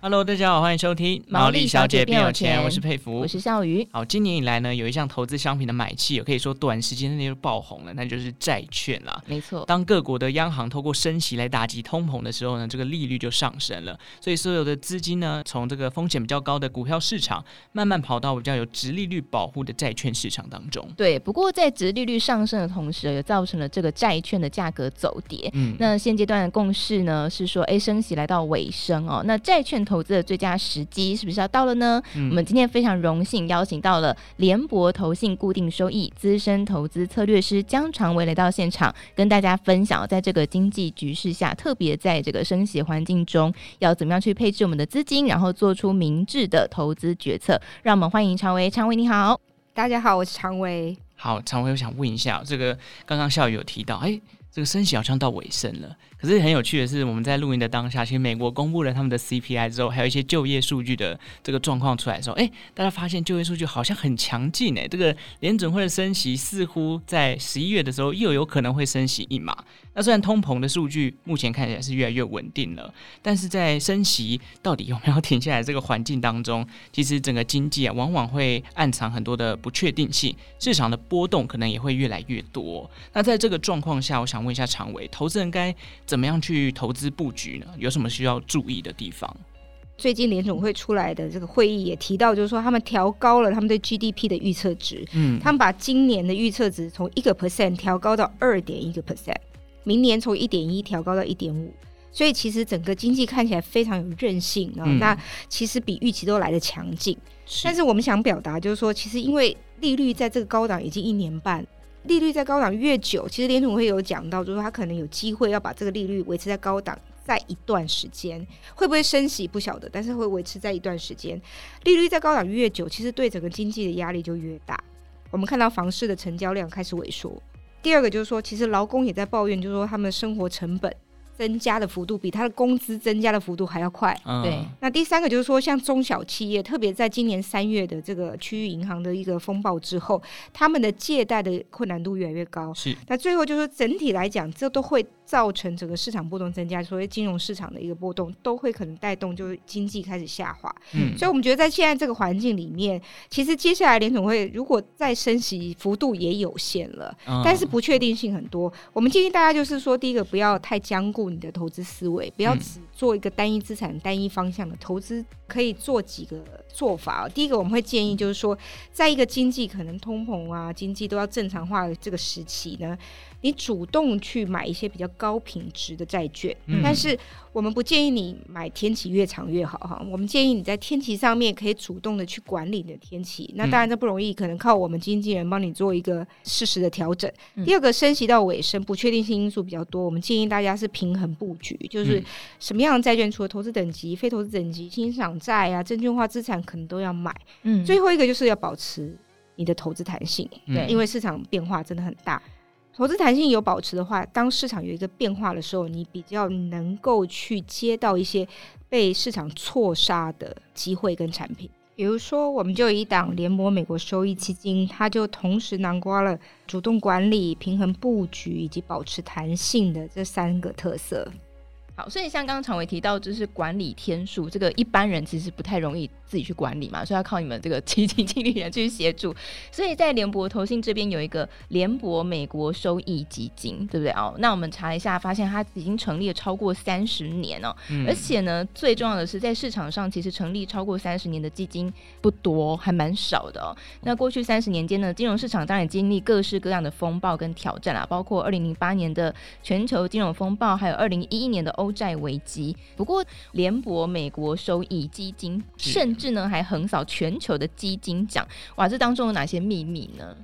Hello，大家好，欢迎收听《毛利小姐变有钱》，我是佩服，我是笑鱼。好，今年以来呢，有一项投资商品的买气，也可以说短时间内就爆红了，那就是债券啦。没错，当各国的央行透过升息来打击通膨的时候呢，这个利率就上升了，所以所有的资金呢，从这个风险比较高的股票市场，慢慢跑到比较有殖利率保护的债券市场当中。对，不过在殖利率上升的同时，也造成了这个债券的价格走跌。嗯，那现阶段的共识呢，是说，哎，升息来到尾声哦，那债券投资的最佳时机是不是要到了呢？嗯、我们今天非常荣幸邀请到了联博投信固定收益资深投资策略师江长维来到现场，跟大家分享，在这个经济局势下，特别在这个升息环境中，要怎么样去配置我们的资金，然后做出明智的投资决策。让我们欢迎长维，长维你好，大家好，我是长维。好，常维，我想问一下，这个刚刚校友有提到，哎，这个升息好像到尾声了。可是很有趣的是，我们在录音的当下，其实美国公布了他们的 CPI 之后，还有一些就业数据的这个状况出来的时候，哎，大家发现就业数据好像很强劲哎，这个联准会的升息似乎在十一月的时候又有可能会升息一码。那虽然通膨的数据目前看起来是越来越稳定了，但是在升息到底有没有停下来这个环境当中，其实整个经济啊往往会暗藏很多的不确定性，市场的波动可能也会越来越多。那在这个状况下，我想问一下常委，投资人该怎么样去投资布局呢？有什么需要注意的地方？最近联总会出来的这个会议也提到，就是说他们调高了他们对 GDP 的预测值。嗯，他们把今年的预测值从一个 percent 调高到二点一个 percent，明年从一点一调高到一点五。所以其实整个经济看起来非常有韧性啊。嗯，那其实比预期都来的强劲。是。但是我们想表达就是说，其实因为利率在这个高档已经一年半。利率在高档越久，其实联储会有讲到，就是说他可能有机会要把这个利率维持在高档在一段时间，会不会升息不晓得，但是会维持在一段时间。利率在高档越久，其实对整个经济的压力就越大。我们看到房市的成交量开始萎缩。第二个就是说，其实劳工也在抱怨，就是说他们的生活成本。增加的幅度比他的工资增加的幅度还要快。嗯、对，那第三个就是说，像中小企业，特别在今年三月的这个区域银行的一个风暴之后，他们的借贷的困难度越来越高。是，那最后就是说，整体来讲，这都会造成整个市场波动增加，所谓金融市场的一个波动，都会可能带动就是经济开始下滑。嗯，所以我们觉得在现在这个环境里面，其实接下来联总会如果再升息幅度也有限了，嗯、但是不确定性很多。我们建议大家就是说，第一个不要太僵固。你的投资思维不要只做一个单一资产、单一方向的投资，可以做几个做法。第一个，我们会建议就是说，在一个经济可能通膨啊、经济都要正常化的这个时期呢。你主动去买一些比较高品质的债券，嗯、但是我们不建议你买天期越长越好哈。我们建议你在天期上面可以主动的去管理你的天期。那当然这不容易，可能靠我们经纪人帮你做一个适时的调整。嗯、第二个，升息到尾声，不确定性因素比较多，我们建议大家是平衡布局，就是什么样的债券，除了投资等级、非投资等级、欣赏债啊、证券化资产，可能都要买。嗯，最后一个就是要保持你的投资弹性，对，因为市场变化真的很大。投资弹性有保持的话，当市场有一个变化的时候，你比较能够去接到一些被市场错杀的机会跟产品。比如说，我们就有一档联博美国收益基金，它就同时囊括了主动管理、平衡布局以及保持弹性的这三个特色。好，所以像刚刚常伟提到，就是管理天数，这个一般人其实不太容易。自己去管理嘛，所以要靠你们这个 基金经理人去协助。所以在联博投信这边有一个联博美国收益基金，对不对哦？那我们查一下，发现它已经成立了超过三十年哦。嗯、而且呢，最重要的是，在市场上其实成立超过三十年的基金不多，还蛮少的哦。那过去三十年间呢，金融市场当然经历各式各样的风暴跟挑战啊，包括二零零八年的全球金融风暴，还有二零一一年的欧债危机。不过，联博美国收益基金甚至呢还横扫全球的基金奖，哇！这当中有哪些秘密呢？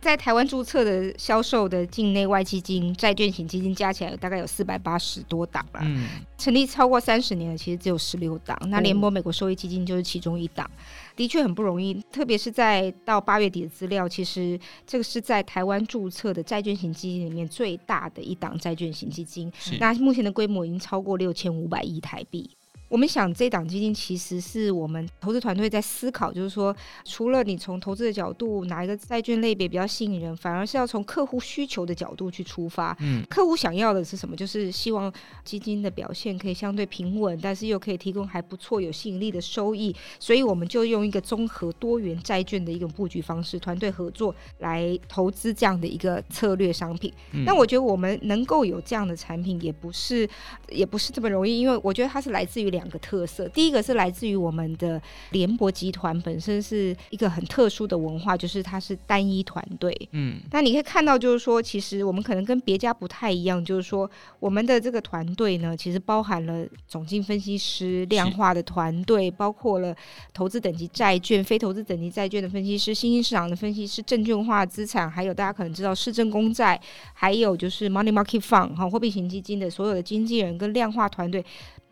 在台湾注册的销售的境内外基金、债券型基金加起来大概有四百八十多档了。嗯，成立超过三十年的，其实只有十六档。那联博美国收益基金就是其中一档，的确很不容易。特别是在到八月底的资料，其实这个是在台湾注册的债券型基金里面最大的一档债券型基金。那目前的规模已经超过六千五百亿台币。我们想，这档基金其实是我们投资团队在思考，就是说，除了你从投资的角度，哪一个债券类别比较吸引人，反而是要从客户需求的角度去出发。嗯，客户想要的是什么？就是希望基金的表现可以相对平稳，但是又可以提供还不错、有吸引力的收益。所以我们就用一个综合多元债券的一种布局方式，团队合作来投资这样的一个策略商品。那、嗯、我觉得我们能够有这样的产品，也不是也不是这么容易，因为我觉得它是来自于两个特色。第一个是来自于我们的联博集团本身是一个很特殊的文化，就是它是单一团队。嗯，那你可以看到，就是说，其实我们可能跟别家不太一样，就是说，我们的这个团队呢，其实包含了总经分析师、量化的团队，包括了投资等级债券、非投资等级债券的分析师、新兴市场的分析师、证券化资产，还有大家可能知道市政公债，还有就是 money market fund 哈货币型基金的所有的经纪人跟量化团队。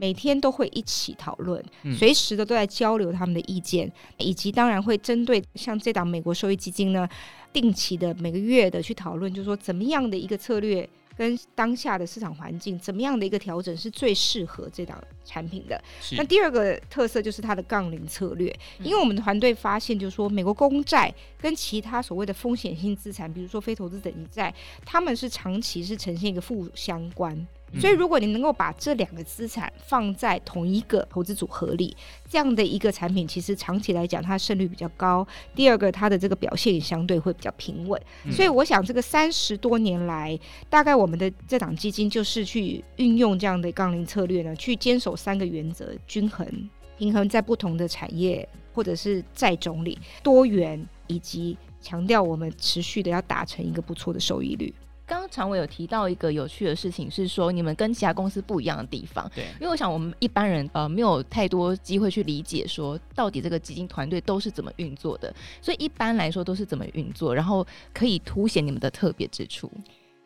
每天都会一起讨论，随时的都在交流他们的意见，嗯、以及当然会针对像这档美国收益基金呢，定期的每个月的去讨论，就是说怎么样的一个策略跟当下的市场环境，怎么样的一个调整是最适合这档产品的。那第二个特色就是它的杠铃策略，因为我们的团队发现，就是说美国公债跟其他所谓的风险性资产，比如说非投资等级债，他们是长期是呈现一个负相关。所以，如果你能够把这两个资产放在同一个投资组合里，这样的一个产品，其实长期来讲，它胜率比较高。第二个，它的这个表现也相对会比较平稳。所以，我想这个三十多年来，大概我们的这档基金就是去运用这样的杠铃策略呢，去坚守三个原则：均衡、平衡在不同的产业或者是债种里，多元，以及强调我们持续的要达成一个不错的收益率。刚刚常委有提到一个有趣的事情，是说你们跟其他公司不一样的地方。对，因为我想我们一般人呃没有太多机会去理解说到底这个基金团队都是怎么运作的，所以一般来说都是怎么运作，然后可以凸显你们的特别之处。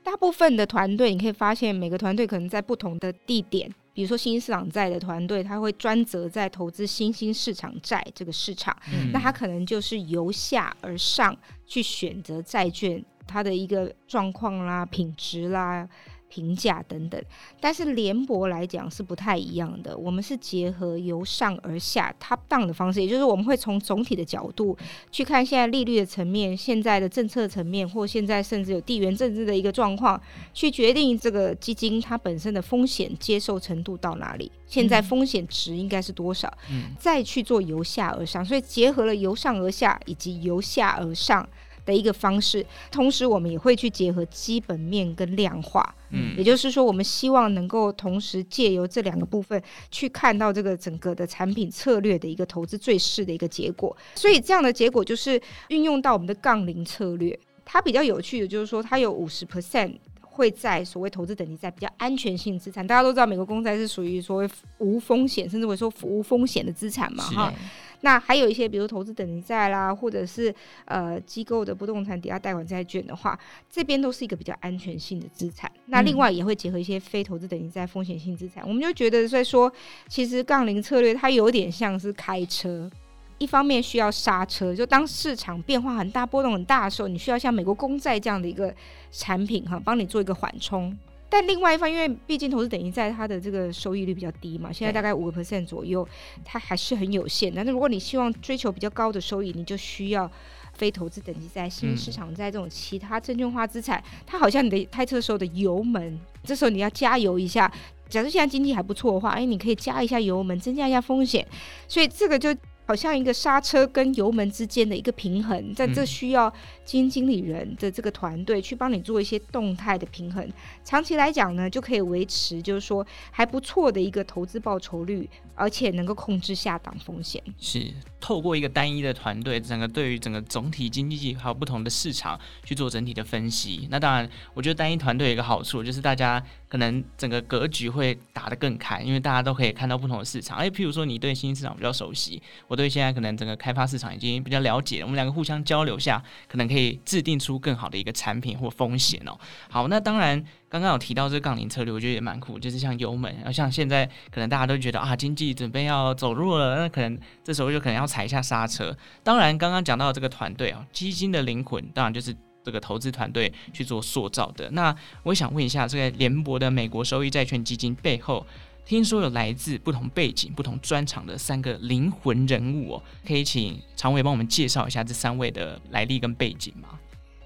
大部分的团队你可以发现，每个团队可能在不同的地点，比如说新兴市场债的团队，他会专责在投资新兴市场债这个市场，嗯、那他可能就是由下而上去选择债券。它的一个状况啦、品质啦、评价等等，但是联博来讲是不太一样的。我们是结合由上而下 （top down） 的方式，也就是我们会从总体的角度去看现在利率的层面、现在的政策层面，或现在甚至有地缘政治的一个状况，去决定这个基金它本身的风险接受程度到哪里，现在风险值应该是多少，嗯，再去做由下而上。所以结合了由上而下以及由下而上。的一个方式，同时我们也会去结合基本面跟量化，嗯，也就是说，我们希望能够同时借由这两个部分去看到这个整个的产品策略的一个投资最适的一个结果。所以这样的结果就是运用到我们的杠铃策略。它比较有趣的就是说，它有五十 percent 会在所谓投资等级在比较安全性资产。大家都知道，美国公债是属于所谓无风险，甚至会说无风险的资产嘛，哈。那还有一些，比如投资等级债啦，或者是呃机构的不动产抵押贷款债券的话，这边都是一个比较安全性的资产。那另外也会结合一些非投资等级债风险性资产。我们就觉得在说，其实杠铃策略它有点像是开车，一方面需要刹车，就当市场变化很大、波动很大的时候，你需要像美国公债这样的一个产品哈，帮你做一个缓冲。但另外一方，因为毕竟投资等级债它的这个收益率比较低嘛，现在大概五个 percent 左右，它还是很有限。但是如果你希望追求比较高的收益，你就需要非投资等级债、新市场债这种其他证券化资产，它好像你的开车时候的油门，这时候你要加油一下。假设现在经济还不错的话，哎，你可以加一下油门，增加一下风险。所以这个就。好像一个刹车跟油门之间的一个平衡，在这需要基金经理人的这个团队去帮你做一些动态的平衡。长期来讲呢，就可以维持就是说还不错的一个投资报酬率，而且能够控制下档风险。是透过一个单一的团队，整个对于整个总体经济还有不同的市场去做整体的分析。那当然，我觉得单一团队有一个好处就是大家可能整个格局会打得更开，因为大家都可以看到不同的市场。哎，譬如说你对新兴市场比较熟悉，我。对现在可能整个开发市场已经比较了解，我们两个互相交流下，可能可以可以制定出更好的一个产品或风险哦。好，那当然刚刚有提到这个杠铃策略，我觉得也蛮酷，就是像油门，然后像现在可能大家都觉得啊，经济准备要走弱了，那可能这时候就可能要踩一下刹车。当然，刚刚讲到这个团队啊，基金的灵魂当然就是这个投资团队去做塑造的。那我想问一下，这个联博的美国收益债券基金背后。听说有来自不同背景、不同专长的三个灵魂人物哦，可以请常委帮我们介绍一下这三位的来历跟背景吗？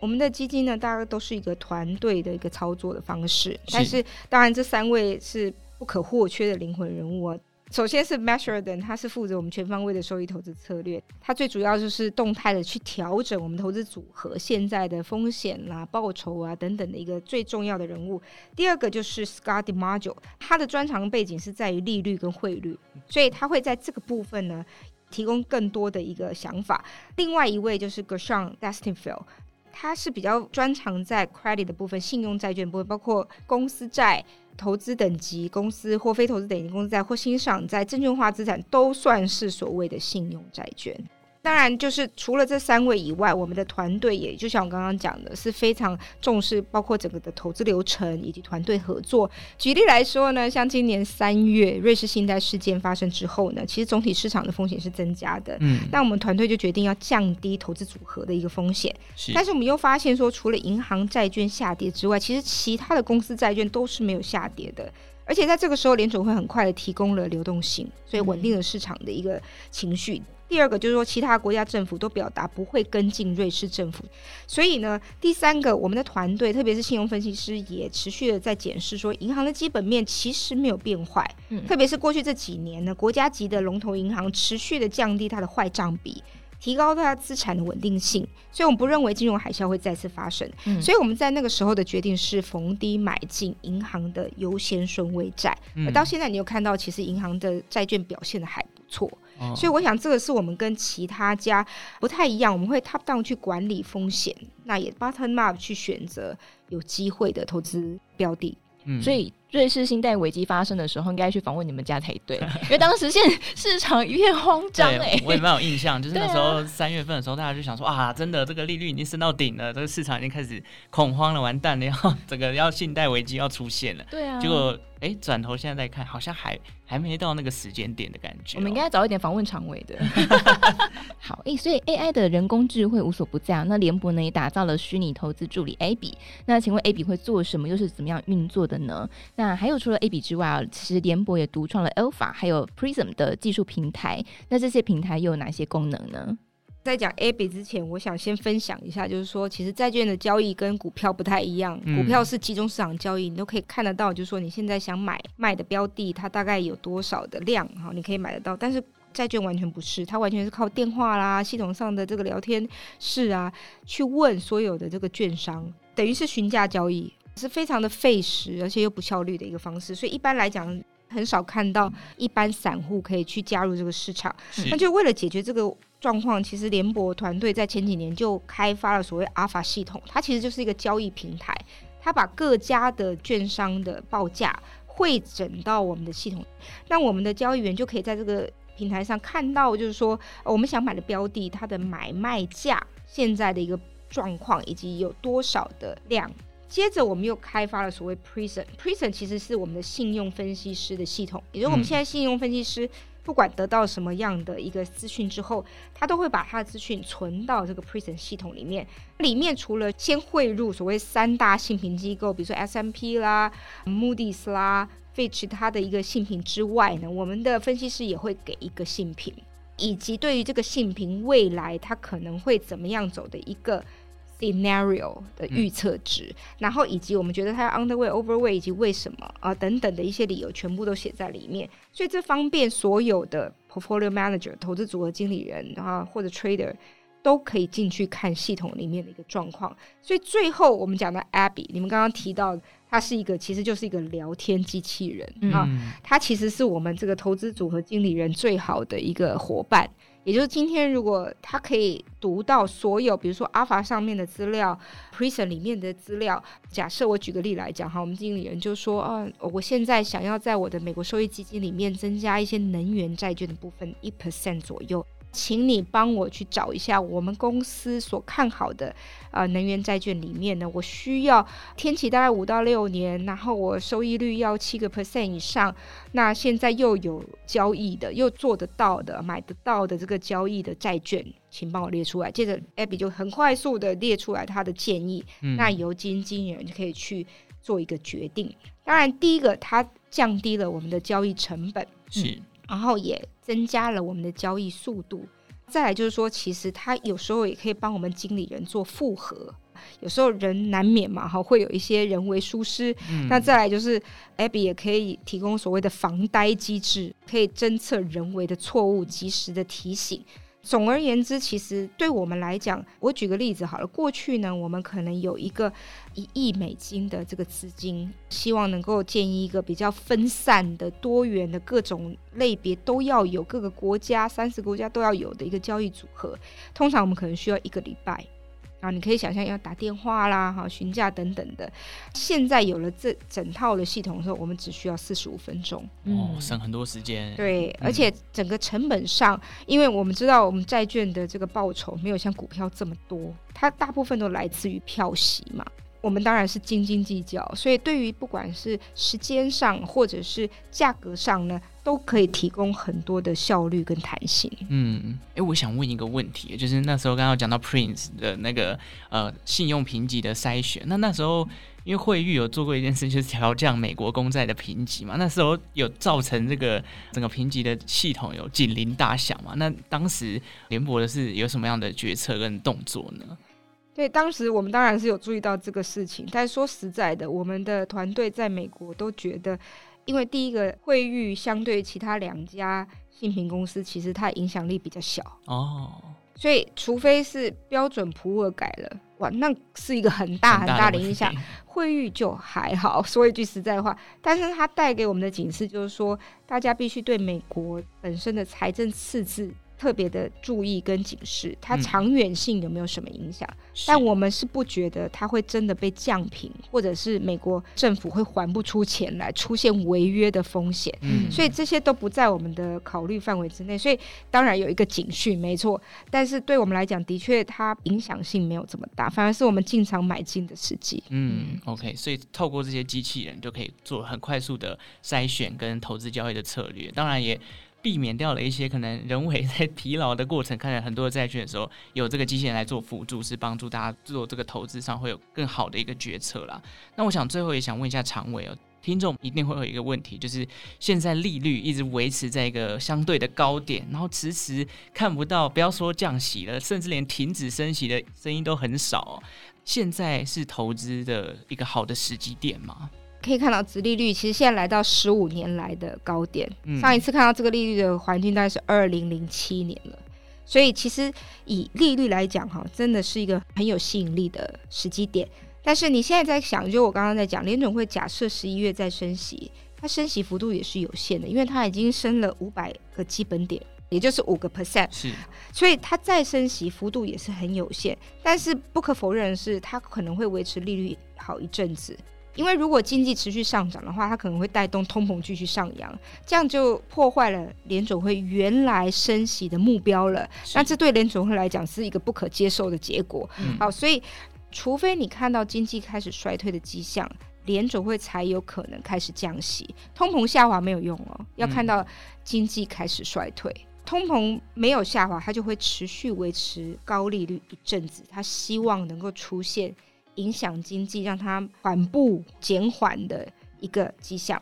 我们的基金呢，大概都是一个团队的一个操作的方式，是但是当然这三位是不可或缺的灵魂人物啊。首先是 Matt Sheridan，他是负责我们全方位的收益投资策略，他最主要就是动态的去调整我们投资组合现在的风险啦、报酬啊等等的一个最重要的人物。第二个就是 Scott DiMaggio，他的专长背景是在于利率跟汇率，所以他会在这个部分呢提供更多的一个想法。另外一位就是 Gershon Destinfeld，他是比较专长在 credit 的部分、信用债券部分，包括公司债。投资等级公司或非投资等级公司在或欣赏在证券化资产都算是所谓的信用债券。当然，就是除了这三位以外，我们的团队也就像我刚刚讲的，是非常重视包括整个的投资流程以及团队合作。举例来说呢，像今年三月瑞士信贷事件发生之后呢，其实总体市场的风险是增加的。嗯，那我们团队就决定要降低投资组合的一个风险。是，但是我们又发现说，除了银行债券下跌之外，其实其他的公司债券都是没有下跌的。而且在这个时候，联总会很快的提供了流动性，所以稳定了市场的一个情绪。嗯第二个就是说，其他国家政府都表达不会跟进瑞士政府，所以呢，第三个，我们的团队，特别是信用分析师，也持续的在检视说，银行的基本面其实没有变坏，嗯，特别是过去这几年呢，国家级的龙头银行持续的降低它的坏账比，提高它资产的稳定性，所以我们不认为金融海啸会再次发生，嗯，所以我们在那个时候的决定是逢低买进银行的优先顺位债，嗯，而到现在你有看到，其实银行的债券表现的还不错。所以我想，这个是我们跟其他家不太一样，我们会 top down 去管理风险，那也 bottom up 去选择有机会的投资标的。嗯，所以。瑞士信贷危机发生的时候，应该去访问你们家才对，因为当时现市场一片慌张哎、欸。我也蛮有印象，就是那时候三月份的时候，大家就想说啊，真的这个利率已经升到顶了，这个市场已经开始恐慌了，完蛋了，要 整个要信贷危机要出现了。对啊。结果哎，转头现在再看，好像还还没到那个时间点的感觉、哦。我们应该早一点访问长维的。好，哎，所以 AI 的人工智慧无所不在啊。那联博呢也打造了虚拟投资助理 Abby。那请问 Abby 会做什么？又是怎么样运作的呢？那还有除了 Abby 之外啊，其实联博也独创了 Alpha 还有 Prism 的技术平台。那这些平台又有哪些功能呢？在讲 Abby 之前，我想先分享一下，就是说，其实债券的交易跟股票不太一样。股票是集中市场交易，你都可以看得到，就是说你现在想买卖的标的，它大概有多少的量哈，你可以买得到。但是债券完全不是，它完全是靠电话啦、系统上的这个聊天室啊，去问所有的这个券商，等于是询价交易。是非常的费时，而且又不效率的一个方式，所以一般来讲很少看到一般散户可以去加入这个市场。那就为了解决这个状况，其实联博团队在前几年就开发了所谓阿法系统，它其实就是一个交易平台，它把各家的券商的报价汇整到我们的系统，那我们的交易员就可以在这个平台上看到，就是说我们想买的标的它的买卖价现在的一个状况，以及有多少的量。接着，我们又开发了所谓 Prism，Prism 其实是我们的信用分析师的系统，也就是我们现在信用分析师不管得到什么样的一个资讯之后，他都会把他的资讯存到这个 Prison 系统里面。里面除了先汇入所谓三大信评机构，比如说 S M P 啦、Moody's 啦、Fitch 它的一个信评之外呢，我们的分析师也会给一个信评，以及对于这个信评未来它可能会怎么样走的一个。Scenario 的预测值，嗯、然后以及我们觉得它要 underweight、overweight 以及为什么啊等等的一些理由，全部都写在里面，所以这方便所有的 portfolio manager 投资组合经理人啊或者 trader 都可以进去看系统里面的一个状况。所以最后我们讲的 Abby，你们刚刚提到它是一个其实就是一个聊天机器人、嗯、啊，它其实是我们这个投资组合经理人最好的一个伙伴。也就是今天，如果他可以读到所有，比如说阿法上面的资料，Prism 里面的资料。假设我举个例来讲哈，我们经理人就说啊，我现在想要在我的美国收益基金里面增加一些能源债券的部分，一 percent 左右。请你帮我去找一下我们公司所看好的呃能源债券里面呢，我需要天期大概五到六年，然后我收益率要七个 percent 以上。那现在又有交易的，又做得到的，买得到的这个交易的债券，请帮我列出来。接着 Abby 就很快速的列出来他的建议，那由基金经理人就可以去做一个决定。当然，第一个它降低了我们的交易成本，是，然后也增加了我们的交易速度。再来就是说，其实它有时候也可以帮我们经理人做复核。有时候人难免嘛，哈，会有一些人为疏失。嗯、那再来就是，Abby 也可以提供所谓的防呆机制，可以侦测人为的错误，及时的提醒。总而言之，其实对我们来讲，我举个例子好了。过去呢，我们可能有一个一亿美金的这个资金，希望能够建立一个比较分散的、多元的各种类别都要有，各个国家三十个国家都要有的一个交易组合。通常我们可能需要一个礼拜。啊，你可以想象要打电话啦，哈，询价等等的。现在有了这整套的系统的时候，我们只需要四十五分钟，哦，省很多时间。对，嗯、而且整个成本上，因为我们知道我们债券的这个报酬没有像股票这么多，它大部分都来自于票息嘛。我们当然是斤斤计较，所以对于不管是时间上或者是价格上呢，都可以提供很多的效率跟弹性。嗯，哎，我想问一个问题，就是那时候刚刚讲到 Prince 的那个呃信用评级的筛选，那那时候因为惠誉有做过一件事，就是调降美国公债的评级嘛，那时候有造成这个整个评级的系统有警铃大响嘛？那当时联博的是有什么样的决策跟动作呢？对，当时我们当然是有注意到这个事情，但是说实在的，我们的团队在美国都觉得，因为第一个惠誉相对其他两家信评公司，其实它影响力比较小哦，所以除非是标准普尔改了，哇，那是一个很大很大的影响，惠誉就还好。说一句实在话，但是它带给我们的警示就是说，大家必须对美国本身的财政赤字。特别的注意跟警示，它长远性有没有什么影响？嗯、但我们是不觉得它会真的被降平，或者是美国政府会还不出钱来，出现违约的风险。嗯，所以这些都不在我们的考虑范围之内。所以当然有一个警讯，没错。但是对我们来讲，的确它影响性没有这么大，反而是我们进场买进的时机。嗯，OK。所以透过这些机器人就可以做很快速的筛选跟投资交易的策略。当然也。避免掉了一些可能人为在疲劳的过程，看见很多债券的时候，有这个机器人来做辅助，是帮助大家做这个投资上会有更好的一个决策啦。那我想最后也想问一下长伟哦，听众一定会有一个问题，就是现在利率一直维持在一个相对的高点，然后迟迟看不到，不要说降息了，甚至连停止升息的声音都很少。现在是投资的一个好的时机点吗？可以看到，殖利率其实现在来到十五年来的高点。上一次看到这个利率的环境大概是二零零七年了，所以其实以利率来讲，哈，真的是一个很有吸引力的时机点。但是你现在在想，就我刚刚在讲，联准会假设十一月再升息，它升息幅度也是有限的，因为它已经升了五百个基本点，也就是五个 percent，是，所以它再升息幅度也是很有限。但是不可否认的是，它可能会维持利率好一阵子。因为如果经济持续上涨的话，它可能会带动通膨继续上扬，这样就破坏了联总会原来升息的目标了。那这对联总会来讲是一个不可接受的结果。嗯、好，所以除非你看到经济开始衰退的迹象，联总会才有可能开始降息。通膨下滑没有用哦，要看到经济开始衰退，嗯、通膨没有下滑，它就会持续维持高利率一阵子。它希望能够出现。影响经济，让它缓步减缓的一个迹象。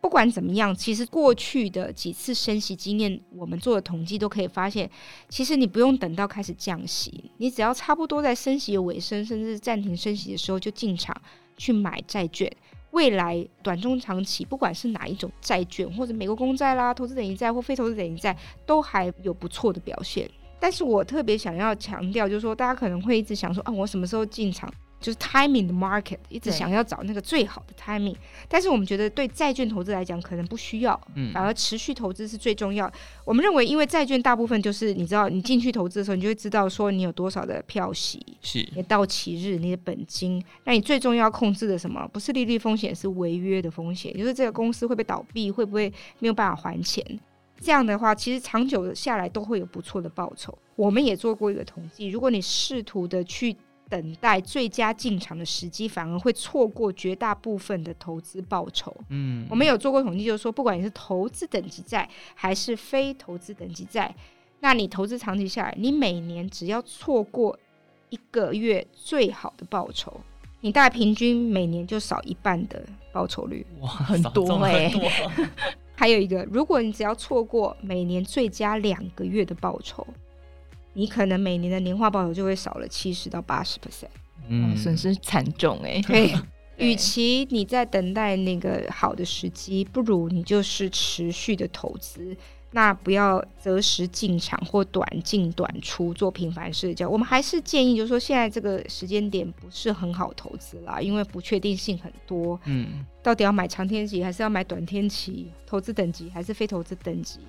不管怎么样，其实过去的几次升息经验，我们做的统计都可以发现，其实你不用等到开始降息，你只要差不多在升息的尾声，甚至暂停升息的时候就进场去买债券。未来短中长期，不管是哪一种债券，或者美国公债啦、投资等级债或非投资等级债，都还有不错的表现。但是我特别想要强调，就是说大家可能会一直想说，啊，我什么时候进场？就是 timing 的 market，一直想要找那个最好的 timing，但是我们觉得对债券投资来讲可能不需要，嗯，反而持续投资是最重要。我们认为，因为债券大部分就是你知道，你进去投资的时候，你就会知道说你有多少的票息，是你的到期日、你的本金。那你最重要控制的什么？不是利率风险，是违约的风险，就是这个公司会不会倒闭，会不会没有办法还钱？这样的话，其实长久下来都会有不错的报酬。我们也做过一个统计，如果你试图的去等待最佳进场的时机，反而会错过绝大部分的投资报酬。嗯，我们有做过统计，就是说，不管你是投资等级债还是非投资等级债，那你投资长期下来，你每年只要错过一个月最好的报酬，你大概平均每年就少一半的报酬率，哇，很多哎、欸。还有一个，如果你只要错过每年最佳两个月的报酬，你可能每年的年化报酬就会少了七十到八十 percent，嗯，损失惨重哎、欸。对，与其你在等待那个好的时机，不如你就是持续的投资。那不要择时进场或短进短出做频繁社交。我们还是建议，就是说现在这个时间点不是很好投资啦，因为不确定性很多。嗯，到底要买长天期还是要买短天期？投资等级还是非投资等级？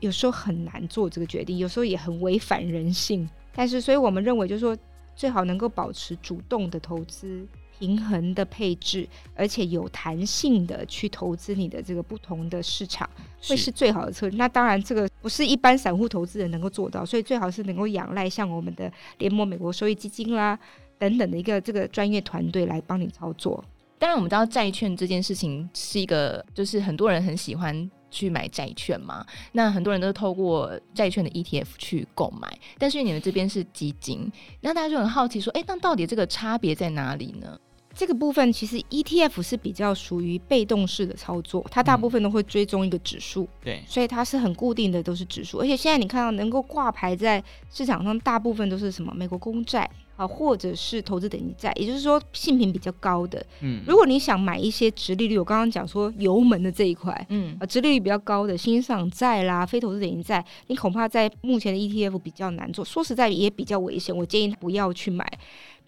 有时候很难做这个决定，有时候也很违反人性。但是，所以我们认为，就是说最好能够保持主动的投资。平衡的配置，而且有弹性的去投资你的这个不同的市场，会是最好的策略。那当然，这个不是一般散户投资人能够做到，所以最好是能够仰赖像我们的联盟美国收益基金啦等等的一个这个专业团队来帮你操作。当然，我们知道债券这件事情是一个，就是很多人很喜欢去买债券嘛。那很多人都是透过债券的 ETF 去购买，但是你们这边是基金，那大家就很好奇说，哎，那到底这个差别在哪里呢？这个部分其实 ETF 是比较属于被动式的操作，它大部分都会追踪一个指数，嗯、对，所以它是很固定的，都是指数。而且现在你看到能够挂牌在市场上，大部分都是什么美国公债啊，或者是投资等级债，也就是说性品比较高的。嗯，如果你想买一些直利率，我刚刚讲说油门的这一块，嗯啊，直利率比较高的欣赏债啦、非投资等级债，你恐怕在目前的 ETF 比较难做，说实在也比较危险，我建议不要去买。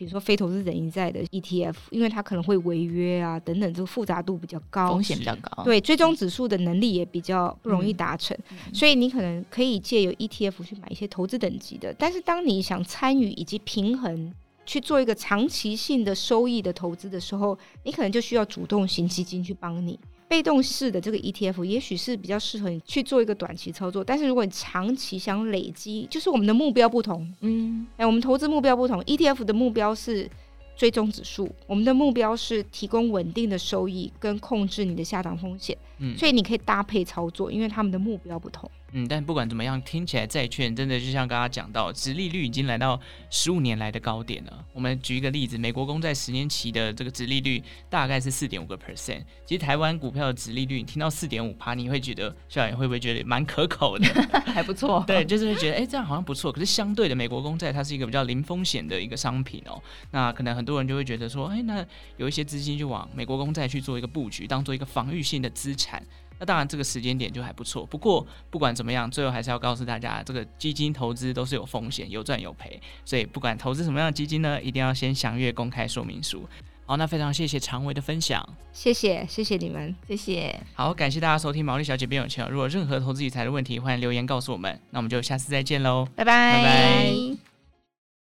比如说非投资等级债的 ETF，因为它可能会违约啊等等，这个复杂度比较高，风险比较高。对，追踪指数的能力也比较不容易达成，嗯、所以你可能可以借由 ETF 去买一些投资等级的。但是当你想参与以及平衡去做一个长期性的收益的投资的时候，你可能就需要主动型基金去帮你。被动式的这个 ETF 也许是比较适合你去做一个短期操作，但是如果你长期想累积，就是我们的目标不同，嗯，哎，我们投资目标不同，ETF 的目标是追踪指数，我们的目标是提供稳定的收益跟控制你的下档风险，嗯，所以你可以搭配操作，因为他们的目标不同。嗯，但不管怎么样，听起来债券真的就像刚刚讲到，殖利率已经来到十五年来的高点了。我们举一个例子，美国公债十年期的这个殖利率大概是四点五个 percent。其实台湾股票的殖利率，你听到四点五趴，你会觉得小远会不会觉得蛮可口的？还不错。对，就是会觉得哎、欸，这样好像不错。可是相对的，美国公债它是一个比较零风险的一个商品哦。那可能很多人就会觉得说，哎、欸，那有一些资金就往美国公债去做一个布局，当做一个防御性的资产。那当然，这个时间点就还不错。不过不管怎么样，最后还是要告诉大家，这个基金投资都是有风险，有赚有赔。所以不管投资什么样的基金呢，一定要先详阅公开说明书。好，那非常谢谢常维的分享，谢谢谢谢你们，谢谢。好，感谢大家收听毛利小姐变有钱。如果任何投资理财的问题，欢迎留言告诉我们。那我们就下次再见喽，拜拜拜拜。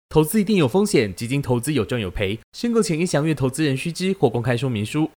投资一定有风险，基金投资有赚有赔，申购前应详阅投资人须知或公开说明书。